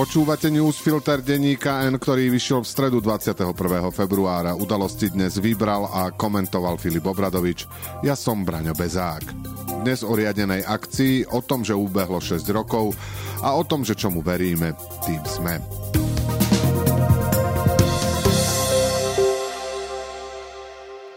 Počúvate newsfilter denníka N, ktorý vyšiel v stredu 21. februára. Udalosti dnes vybral a komentoval Filip Obradovič. Ja som Braňo Bezák. Dnes o riadenej akcii, o tom, že ubehlo 6 rokov a o tom, že čomu veríme, tým sme.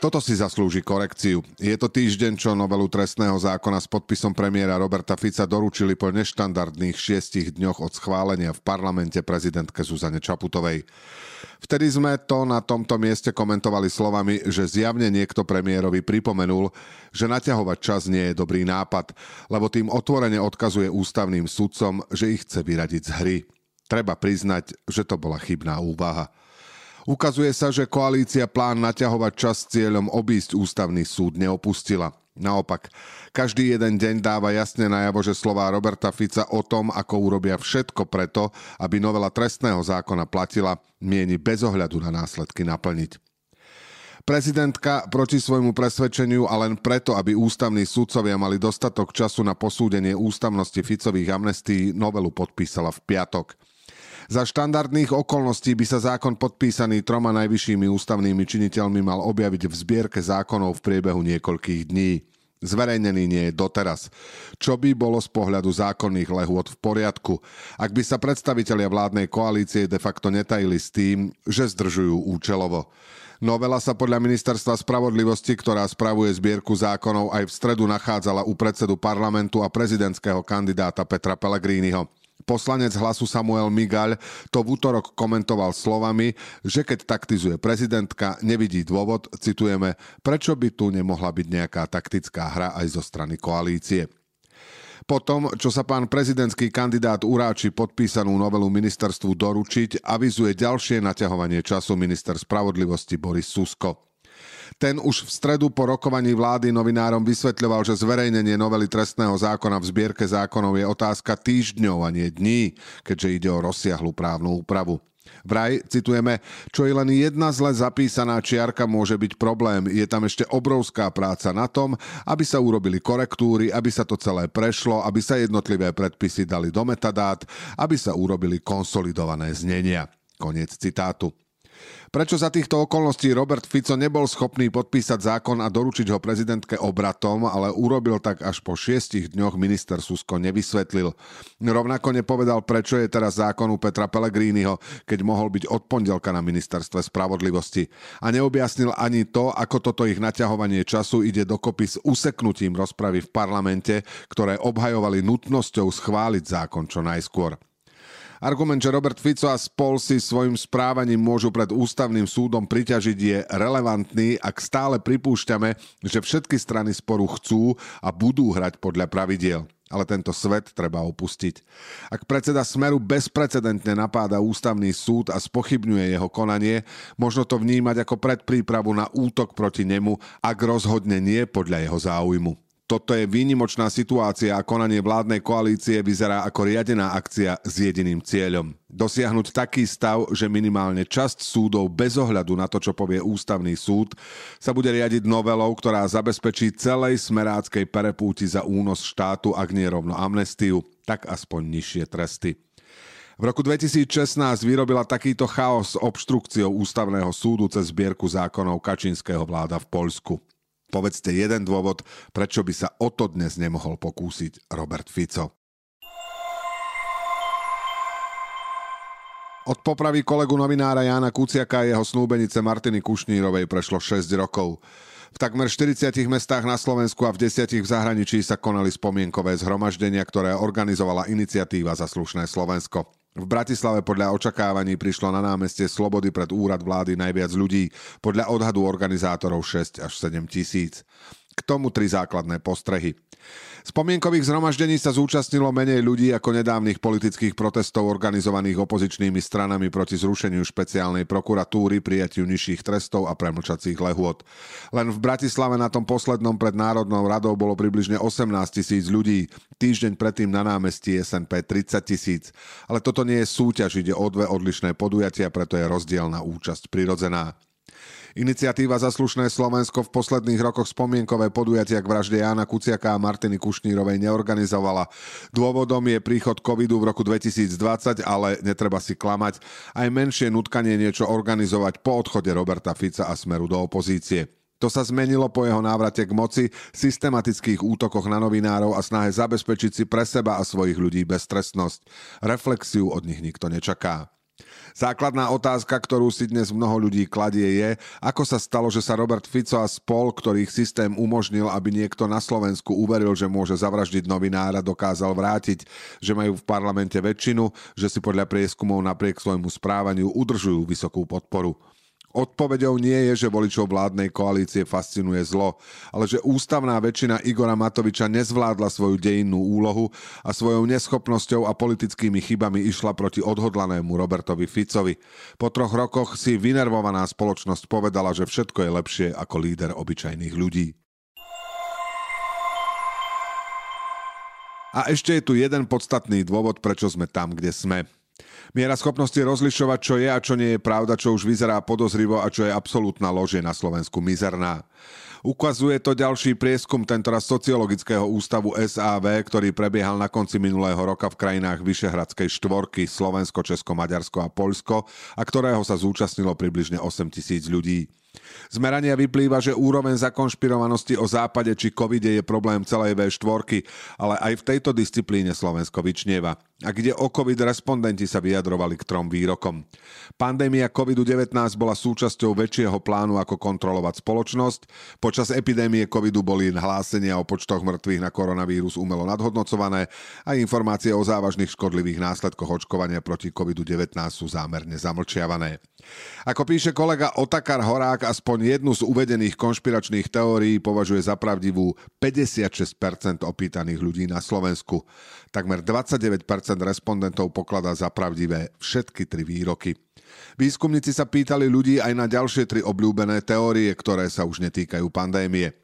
Toto si zaslúži korekciu. Je to týždeň, čo novelu trestného zákona s podpisom premiéra Roberta Fica doručili po neštandardných šiestich dňoch od schválenia v parlamente prezidentke Zuzane Čaputovej. Vtedy sme to na tomto mieste komentovali slovami, že zjavne niekto premiérovi pripomenul, že naťahovať čas nie je dobrý nápad, lebo tým otvorene odkazuje ústavným sudcom, že ich chce vyradiť z hry. Treba priznať, že to bola chybná úvaha. Ukazuje sa, že koalícia plán naťahovať čas cieľom obísť ústavný súd neopustila. Naopak, každý jeden deň dáva jasne najavo, že slová Roberta Fica o tom, ako urobia všetko preto, aby novela trestného zákona platila, mieni bez ohľadu na následky naplniť. Prezidentka proti svojmu presvedčeniu a len preto, aby ústavní sudcovia mali dostatok času na posúdenie ústavnosti Ficových amnestí, novelu podpísala v piatok. Za štandardných okolností by sa zákon podpísaný troma najvyššími ústavnými činiteľmi mal objaviť v zbierke zákonov v priebehu niekoľkých dní. Zverejnený nie je doteraz. Čo by bolo z pohľadu zákonných lehôd v poriadku, ak by sa predstavitelia vládnej koalície de facto netajili s tým, že zdržujú účelovo. Novela sa podľa Ministerstva spravodlivosti, ktorá spravuje zbierku zákonov, aj v stredu nachádzala u predsedu parlamentu a prezidentského kandidáta Petra Pellegriniho. Poslanec hlasu Samuel Migaľ to v útorok komentoval slovami, že keď taktizuje prezidentka, nevidí dôvod, citujeme, prečo by tu nemohla byť nejaká taktická hra aj zo strany koalície. Potom, čo sa pán prezidentský kandidát uráči podpísanú novelu ministerstvu doručiť, avizuje ďalšie naťahovanie času minister spravodlivosti Boris Susko. Ten už v stredu po rokovaní vlády novinárom vysvetľoval, že zverejnenie novely trestného zákona v zbierke zákonov je otázka týždňov a nie dní, keďže ide o rozsiahlu právnu úpravu. Vraj, citujeme, čo je len jedna zle zapísaná čiarka môže byť problém. Je tam ešte obrovská práca na tom, aby sa urobili korektúry, aby sa to celé prešlo, aby sa jednotlivé predpisy dali do metadát, aby sa urobili konsolidované znenia. Koniec citátu. Prečo za týchto okolností Robert Fico nebol schopný podpísať zákon a doručiť ho prezidentke obratom, ale urobil tak až po šiestich dňoch minister Susko nevysvetlil. Rovnako nepovedal, prečo je teraz zákonu Petra Pellegriniho, keď mohol byť od pondelka na ministerstve spravodlivosti. A neobjasnil ani to, ako toto ich naťahovanie času ide dokopy s useknutím rozpravy v parlamente, ktoré obhajovali nutnosťou schváliť zákon čo najskôr. Argument, že Robert Fico a spol si svojim správaním môžu pred ústavným súdom priťažiť je relevantný, ak stále pripúšťame, že všetky strany sporu chcú a budú hrať podľa pravidiel. Ale tento svet treba opustiť. Ak predseda Smeru bezprecedentne napáda ústavný súd a spochybňuje jeho konanie, možno to vnímať ako predprípravu na útok proti nemu, ak rozhodne nie podľa jeho záujmu. Toto je výnimočná situácia a konanie vládnej koalície vyzerá ako riadená akcia s jediným cieľom. Dosiahnuť taký stav, že minimálne časť súdov bez ohľadu na to, čo povie ústavný súd, sa bude riadiť novelou, ktorá zabezpečí celej smeráckej perepúti za únos štátu, ak nie rovno amnestiu, tak aspoň nižšie tresty. V roku 2016 vyrobila takýto chaos s obštrukciou ústavného súdu cez zbierku zákonov Kačinského vláda v Poľsku. Povedzte jeden dôvod, prečo by sa o to dnes nemohol pokúsiť Robert Fico. Od popravy kolegu novinára Jána Kuciaka a jeho snúbenice Martiny Kušnírovej prešlo 6 rokov. V takmer 40 mestách na Slovensku a v 10 v zahraničí sa konali spomienkové zhromaždenia, ktoré organizovala iniciatíva za slušné Slovensko. V Bratislave podľa očakávaní prišlo na námestie Slobody pred úrad vlády najviac ľudí, podľa odhadu organizátorov 6 až 7 tisíc. K tomu tri základné postrehy. Spomienkových zhromaždení sa zúčastnilo menej ľudí ako nedávnych politických protestov organizovaných opozičnými stranami proti zrušeniu špeciálnej prokuratúry, prijatiu nižších trestov a premlčacích lehôd. Len v Bratislave na tom poslednom pred Národnou radou bolo približne 18 tisíc ľudí, týždeň predtým na námestí SNP 30 tisíc. Ale toto nie je súťaž, ide o dve odlišné podujatia, preto je rozdielna účasť prirodzená. Iniciatíva Zaslušné Slovensko v posledných rokoch spomienkové podujatia k vražde Jána Kuciaka a Martiny Kušnírovej neorganizovala. Dôvodom je príchod covidu v roku 2020, ale netreba si klamať, aj menšie nutkanie niečo organizovať po odchode Roberta Fica a smeru do opozície. To sa zmenilo po jeho návrate k moci, systematických útokoch na novinárov a snahe zabezpečiť si pre seba a svojich ľudí beztrestnosť. Reflexiu od nich nikto nečaká. Základná otázka, ktorú si dnes mnoho ľudí kladie je, ako sa stalo, že sa Robert Fico a spol, ktorých systém umožnil, aby niekto na Slovensku uveril, že môže zavraždiť novinára, dokázal vrátiť, že majú v parlamente väčšinu, že si podľa prieskumov napriek svojmu správaniu udržujú vysokú podporu. Odpovedou nie je, že voličov vládnej koalície fascinuje zlo, ale že ústavná väčšina Igora Matoviča nezvládla svoju dejinnú úlohu a svojou neschopnosťou a politickými chybami išla proti odhodlanému Robertovi Ficovi. Po troch rokoch si vynervovaná spoločnosť povedala, že všetko je lepšie ako líder obyčajných ľudí. A ešte je tu jeden podstatný dôvod, prečo sme tam, kde sme. Miera schopnosti rozlišovať, čo je a čo nie je pravda, čo už vyzerá podozrivo a čo je absolútna lož je na Slovensku mizerná. Ukazuje to ďalší prieskum tentoraz sociologického ústavu SAV, ktorý prebiehal na konci minulého roka v krajinách Vyšehradskej štvorky Slovensko, Česko, Maďarsko a Poľsko a ktorého sa zúčastnilo približne 8 tisíc ľudí. Z vyplýva, že úroveň zakonšpirovanosti o západe či covide je problém celej V4, ale aj v tejto disciplíne Slovensko vyčnieva. A kde o COVID respondenti sa vyjadrovali k trom výrokom. Pandémia COVID-19 bola súčasťou väčšieho plánu, ako kontrolovať spoločnosť. Počas epidémie COVIDu boli hlásenia o počtoch mŕtvych na koronavírus umelo nadhodnocované a informácie o závažných škodlivých následkoch očkovania proti COVID-19 sú zámerne zamlčiavané. Ako píše kolega Otakar Horák, aspoň jednu z uvedených konšpiračných teórií považuje za pravdivú 56% opýtaných ľudí na Slovensku. Takmer 29% respondentov pokladá za pravdivé všetky tri výroky. Výskumníci sa pýtali ľudí aj na ďalšie tri obľúbené teórie, ktoré sa už netýkajú pandémie.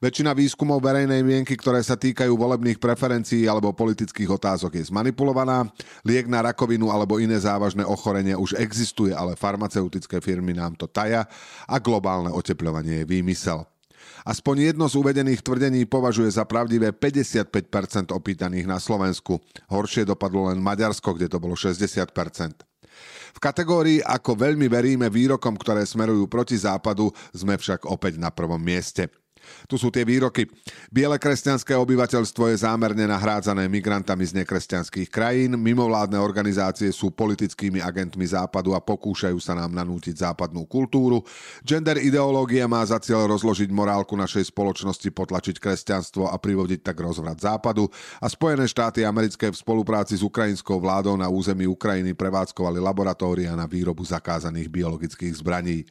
Väčšina výskumov verejnej mienky, ktoré sa týkajú volebných preferencií alebo politických otázok je zmanipulovaná. Liek na rakovinu alebo iné závažné ochorenie už existuje, ale farmaceutické firmy nám to taja a globálne oteplovanie je výmysel. Aspoň jedno z uvedených tvrdení považuje za pravdivé 55% opýtaných na Slovensku. Horšie dopadlo len Maďarsko, kde to bolo 60%. V kategórii ako veľmi veríme výrokom, ktoré smerujú proti západu, sme však opäť na prvom mieste. Tu sú tie výroky. Biele kresťanské obyvateľstvo je zámerne nahrádzané migrantami z nekresťanských krajín, mimovládne organizácie sú politickými agentmi západu a pokúšajú sa nám nanútiť západnú kultúru. Gender ideológia má za cieľ rozložiť morálku našej spoločnosti, potlačiť kresťanstvo a privodiť tak rozvrat západu a Spojené štáty americké v spolupráci s ukrajinskou vládou na území Ukrajiny prevádzkovali laboratória na výrobu zakázaných biologických zbraní.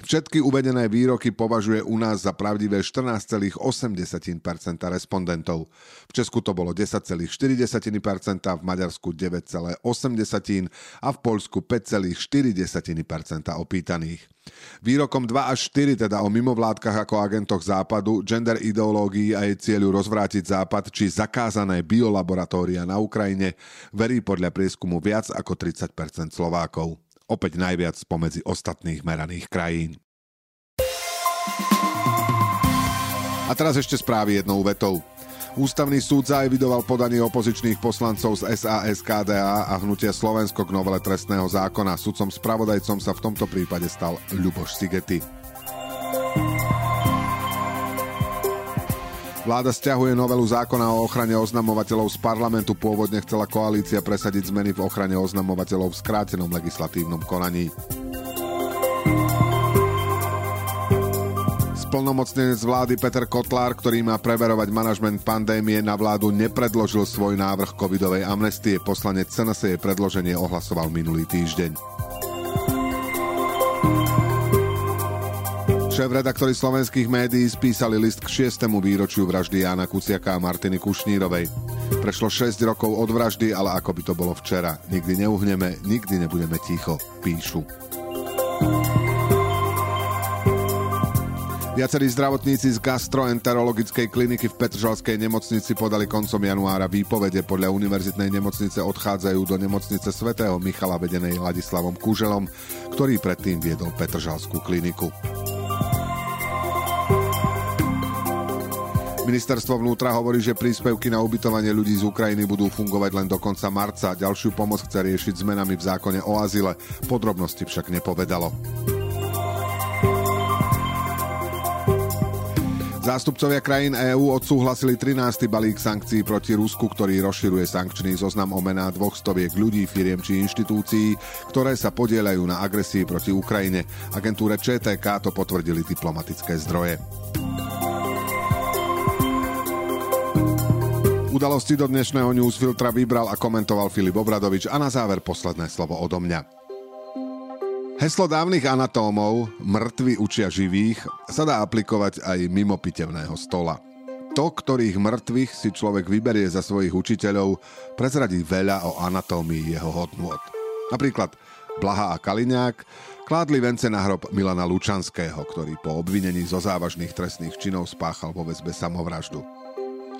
Všetky uvedené výroky považuje u nás za pravdivé 14,8% respondentov. V Česku to bolo 10,4%, v Maďarsku 9,8% a v Poľsku 5,4% opýtaných. Výrokom 2 až 4 teda o mimovládkach ako agentoch západu, gender ideológií a jej cieľu rozvrátiť západ či zakázané biolaboratória na Ukrajine verí podľa prieskumu viac ako 30% Slovákov opäť najviac spomedzi ostatných meraných krajín. A teraz ešte správy jednou vetou. Ústavný súd zaevidoval podanie opozičných poslancov z SAS, KDA a hnutia Slovensko k novele trestného zákona. Sudcom spravodajcom sa v tomto prípade stal Ľuboš Sigety. Vláda stiahuje novelu zákona o ochrane oznamovateľov z parlamentu. Pôvodne chcela koalícia presadiť zmeny v ochrane oznamovateľov v skrátenom legislatívnom konaní. Splnomocnenec vlády Peter Kotlár, ktorý má preverovať manažment pandémie na vládu, nepredložil svoj návrh covidovej amnestie. Poslanec SNS jej predloženie ohlasoval minulý týždeň. Šéf-redaktori slovenských médií spísali list k 6. výročiu vraždy Jána Kuciaka a Martiny Kušnírovej. Prešlo 6 rokov od vraždy, ale ako by to bolo včera. Nikdy neuhneme, nikdy nebudeme ticho, píšu. Viacerí zdravotníci z gastroenterologickej kliniky v Petržalskej nemocnici podali koncom januára výpovede. Podľa univerzitnej nemocnice odchádzajú do nemocnice svätého Michala vedenej Ladislavom Kuželom, ktorý predtým viedol Petržalskú kliniku. Ministerstvo vnútra hovorí, že príspevky na ubytovanie ľudí z Ukrajiny budú fungovať len do konca marca. Ďalšiu pomoc chce riešiť zmenami v zákone o azile. Podrobnosti však nepovedalo. Zástupcovia krajín EÚ odsúhlasili 13. balík sankcií proti Rusku, ktorý rozširuje sankčný zoznam o mená dvoch stoviek ľudí, firiem či inštitúcií, ktoré sa podielajú na agresii proti Ukrajine. Agentúre ČTK to potvrdili diplomatické zdroje. Udalosti do dnešného newsfiltra vybral a komentoval Filip Obradovič a na záver posledné slovo odo mňa. Heslo dávnych anatómov, mŕtvi učia živých, sa dá aplikovať aj mimo pitevného stola. To, ktorých mŕtvych si človek vyberie za svojich učiteľov, prezradí veľa o anatómii jeho hodnôt. Napríklad Blaha a Kaliňák kládli vence na hrob Milana Lučanského, ktorý po obvinení zo závažných trestných činov spáchal vo väzbe samovraždu.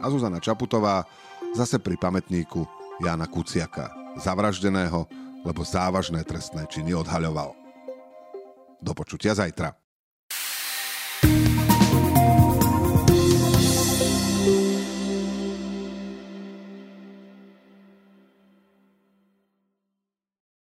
A Zuzana Čaputová zase pri pamätníku Jana Kuciaka, zavraždeného, lebo závažné trestné činy odhaľoval. Do počutia zajtra.